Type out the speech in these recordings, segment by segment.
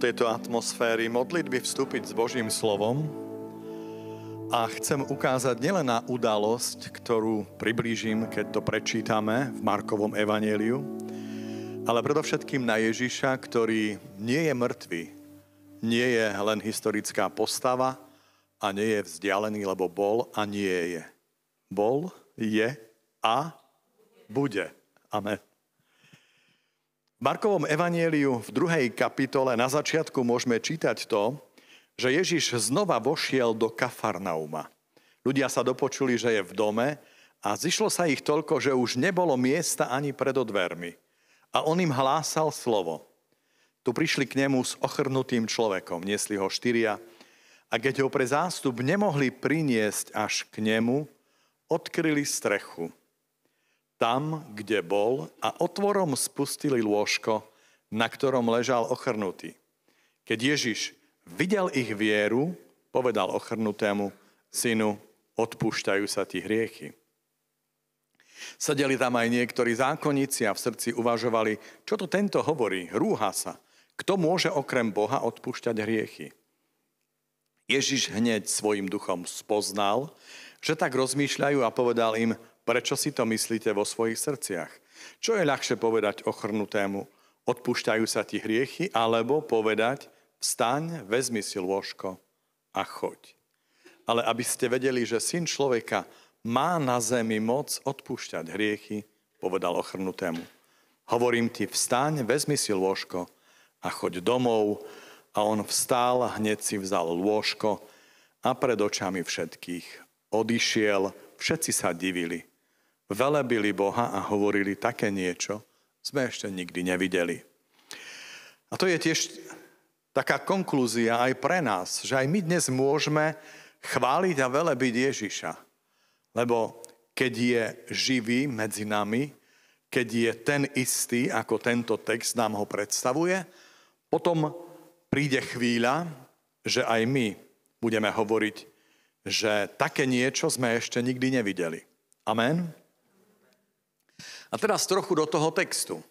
tejto atmosféry modlitby vstúpiť s Božím slovom a chcem ukázať nielen na udalosť, ktorú priblížim, keď to prečítame v Markovom evaneliu, ale predovšetkým na Ježiša, ktorý nie je mŕtvý, nie je len historická postava a nie je vzdialený, lebo bol a nie je. Bol, je a bude. Amen. Markovom evanieliu v druhej kapitole na začiatku môžeme čítať to, že Ježiš znova vošiel do Kafarnauma. Ľudia sa dopočuli, že je v dome a zišlo sa ich toľko, že už nebolo miesta ani pred odvermi. A on im hlásal slovo. Tu prišli k nemu s ochrnutým človekom, niesli ho štyria a keď ho pre zástup nemohli priniesť až k nemu, odkryli strechu tam, kde bol a otvorom spustili lôžko, na ktorom ležal ochrnutý. Keď Ježiš videl ich vieru, povedal ochrnutému synu, odpúšťajú sa ti hriechy. Sedeli tam aj niektorí zákonníci a v srdci uvažovali, čo to tento hovorí, rúha sa. Kto môže okrem Boha odpúšťať hriechy? Ježiš hneď svojim duchom spoznal, že tak rozmýšľajú a povedal im, Prečo si to myslíte vo svojich srdciach? Čo je ľahšie povedať ochrnutému? Odpúšťajú sa ti hriechy? Alebo povedať, vstaň, vezmi si lôžko a choď. Ale aby ste vedeli, že syn človeka má na zemi moc odpúšťať hriechy, povedal ochrnutému. Hovorím ti, vstaň, vezmi si lôžko a choď domov. A on vstál hneď si vzal lôžko a pred očami všetkých odišiel. Všetci sa divili velebili Boha a hovorili také niečo, sme ešte nikdy nevideli. A to je tiež taká konklúzia aj pre nás, že aj my dnes môžeme chváliť a velebiť Ježiša. Lebo keď je živý medzi nami, keď je ten istý, ako tento text nám ho predstavuje, potom príde chvíľa, že aj my budeme hovoriť, že také niečo sme ešte nikdy nevideli. Amen? A teraz trochu do toho textu.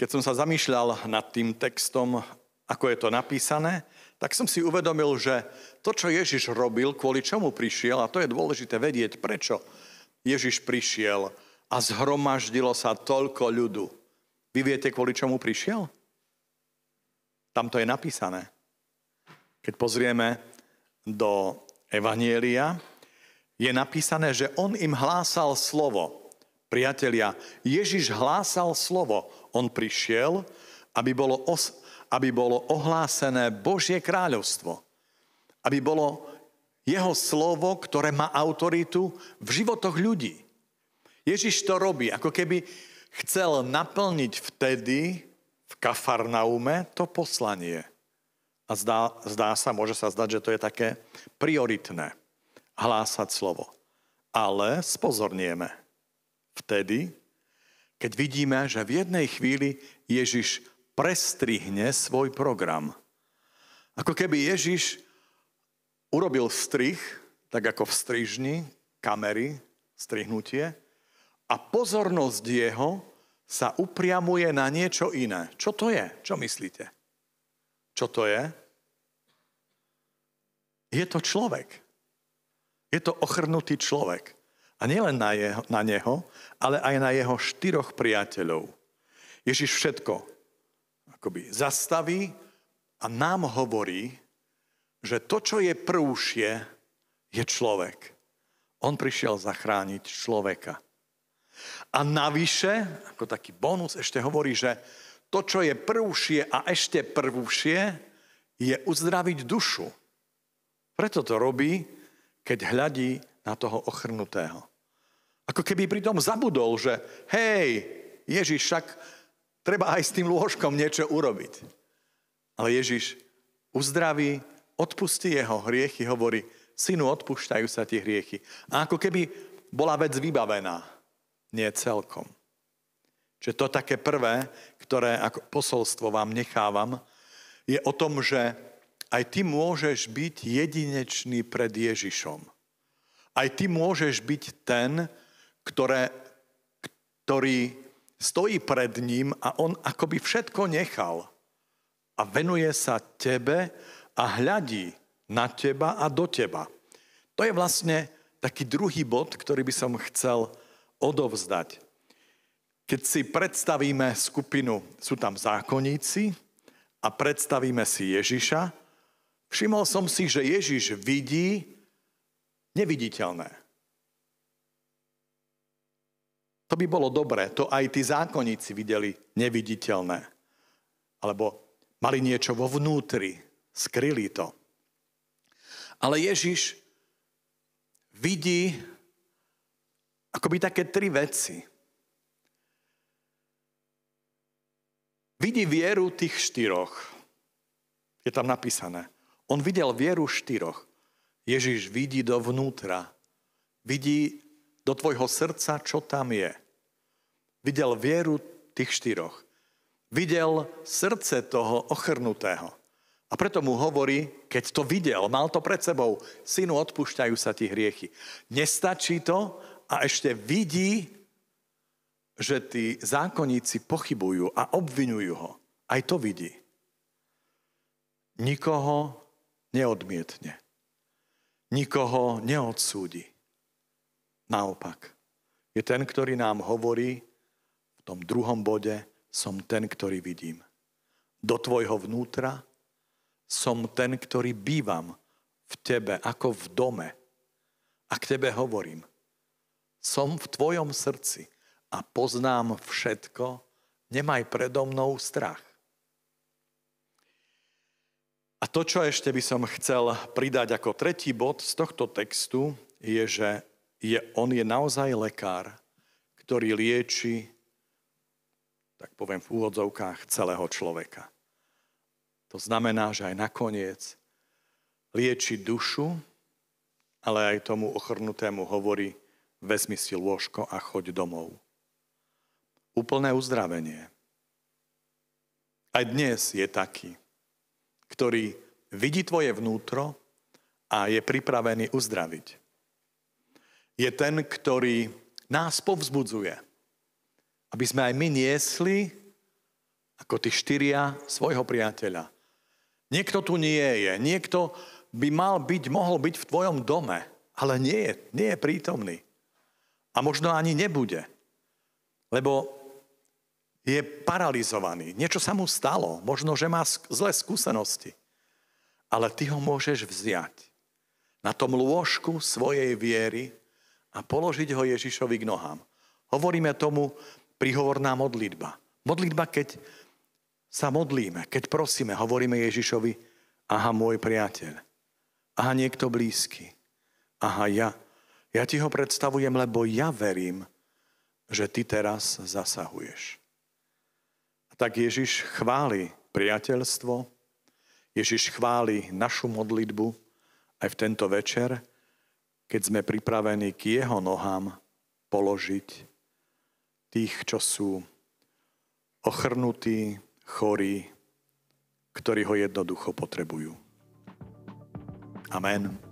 Keď som sa zamýšľal nad tým textom, ako je to napísané, tak som si uvedomil, že to, čo Ježiš robil, kvôli čomu prišiel, a to je dôležité vedieť, prečo Ježiš prišiel a zhromaždilo sa toľko ľudu. Vy viete, kvôli čomu prišiel? Tam to je napísané. Keď pozrieme do Evanielia, je napísané, že on im hlásal slovo. Priatelia, Ježiš hlásal slovo. On prišiel, aby bolo, os, aby bolo ohlásené Božie kráľovstvo. Aby bolo jeho slovo, ktoré má autoritu v životoch ľudí. Ježiš to robí, ako keby chcel naplniť vtedy v Kafarnaume to poslanie. A zdá, zdá sa, môže sa zdať, že to je také prioritné. Hlásať slovo. Ale spozornieme vtedy, keď vidíme, že v jednej chvíli Ježiš prestrihne svoj program. Ako keby Ježiš urobil strih, tak ako v strižni, kamery, strihnutie, a pozornosť jeho sa upriamuje na niečo iné. Čo to je? Čo myslíte? Čo to je? Je to človek. Je to ochrnutý človek. A nielen na, jeho, na neho, ale aj na jeho štyroch priateľov. Ježiš všetko akoby zastaví a nám hovorí, že to, čo je prvšie, je človek. On prišiel zachrániť človeka. A navyše, ako taký bonus, ešte hovorí, že to, čo je prvšie a ešte prvšie, je uzdraviť dušu. Preto to robí, keď hľadí na toho ochrnutého. Ako keby pri tom zabudol, že hej, Ježiš, však treba aj s tým lôžkom niečo urobiť. Ale Ježiš uzdraví, odpustí jeho hriechy, hovorí, synu, odpúšťajú sa ti hriechy. A ako keby bola vec vybavená. Nie celkom. Čiže to také prvé, ktoré ako posolstvo vám nechávam, je o tom, že aj ty môžeš byť jedinečný pred Ježišom. Aj ty môžeš byť ten, ktoré, ktorý stojí pred ním a on akoby všetko nechal a venuje sa tebe a hľadí na teba a do teba. To je vlastne taký druhý bod, ktorý by som chcel odovzdať. Keď si predstavíme skupinu, sú tam zákonníci a predstavíme si Ježiša, všimol som si, že Ježiš vidí neviditeľné. To by bolo dobré, to aj tí zákonníci videli neviditeľné. Alebo mali niečo vo vnútri, skryli to. Ale Ježiš vidí akoby také tri veci. Vidí vieru tých štyroch. Je tam napísané. On videl vieru štyroch. Ježiš vidí dovnútra. Vidí do tvojho srdca, čo tam je. Videl vieru tých štyroch. Videl srdce toho ochrnutého. A preto mu hovorí, keď to videl, mal to pred sebou, synu, odpúšťajú sa ti hriechy. Nestačí to a ešte vidí že tí zákonníci pochybujú a obvinujú ho. Aj to vidí. Nikoho neodmietne. Nikoho neodsúdi. Naopak. Je ten, ktorý nám hovorí v tom druhom bode, som ten, ktorý vidím. Do tvojho vnútra som ten, ktorý bývam v tebe ako v dome. A k tebe hovorím. Som v tvojom srdci a poznám všetko, nemaj predo mnou strach. A to, čo ešte by som chcel pridať ako tretí bod z tohto textu, je, že je, on je naozaj lekár, ktorý lieči, tak poviem v úvodzovkách, celého človeka. To znamená, že aj nakoniec lieči dušu, ale aj tomu ochrnutému hovorí, vezmi si lôžko a choď domov úplné uzdravenie. Aj dnes je taký, ktorý vidí tvoje vnútro a je pripravený uzdraviť. Je ten, ktorý nás povzbudzuje, aby sme aj my niesli ako tí štyria svojho priateľa. Niekto tu nie je, niekto by mal byť, mohol byť v tvojom dome, ale nie je, nie je prítomný. A možno ani nebude. Lebo je paralizovaný. Niečo sa mu stalo. Možno, že má zlé skúsenosti. Ale ty ho môžeš vziať na tom lôžku svojej viery a položiť ho Ježišovi k nohám. Hovoríme tomu prihovorná modlitba. Modlitba, keď sa modlíme, keď prosíme, hovoríme Ježišovi, aha, môj priateľ, aha, niekto blízky, aha, ja, ja ti ho predstavujem, lebo ja verím, že ty teraz zasahuješ tak Ježiš chváli priateľstvo, Ježiš chváli našu modlitbu aj v tento večer, keď sme pripravení k jeho nohám položiť tých, čo sú ochrnutí, chorí, ktorí ho jednoducho potrebujú. Amen.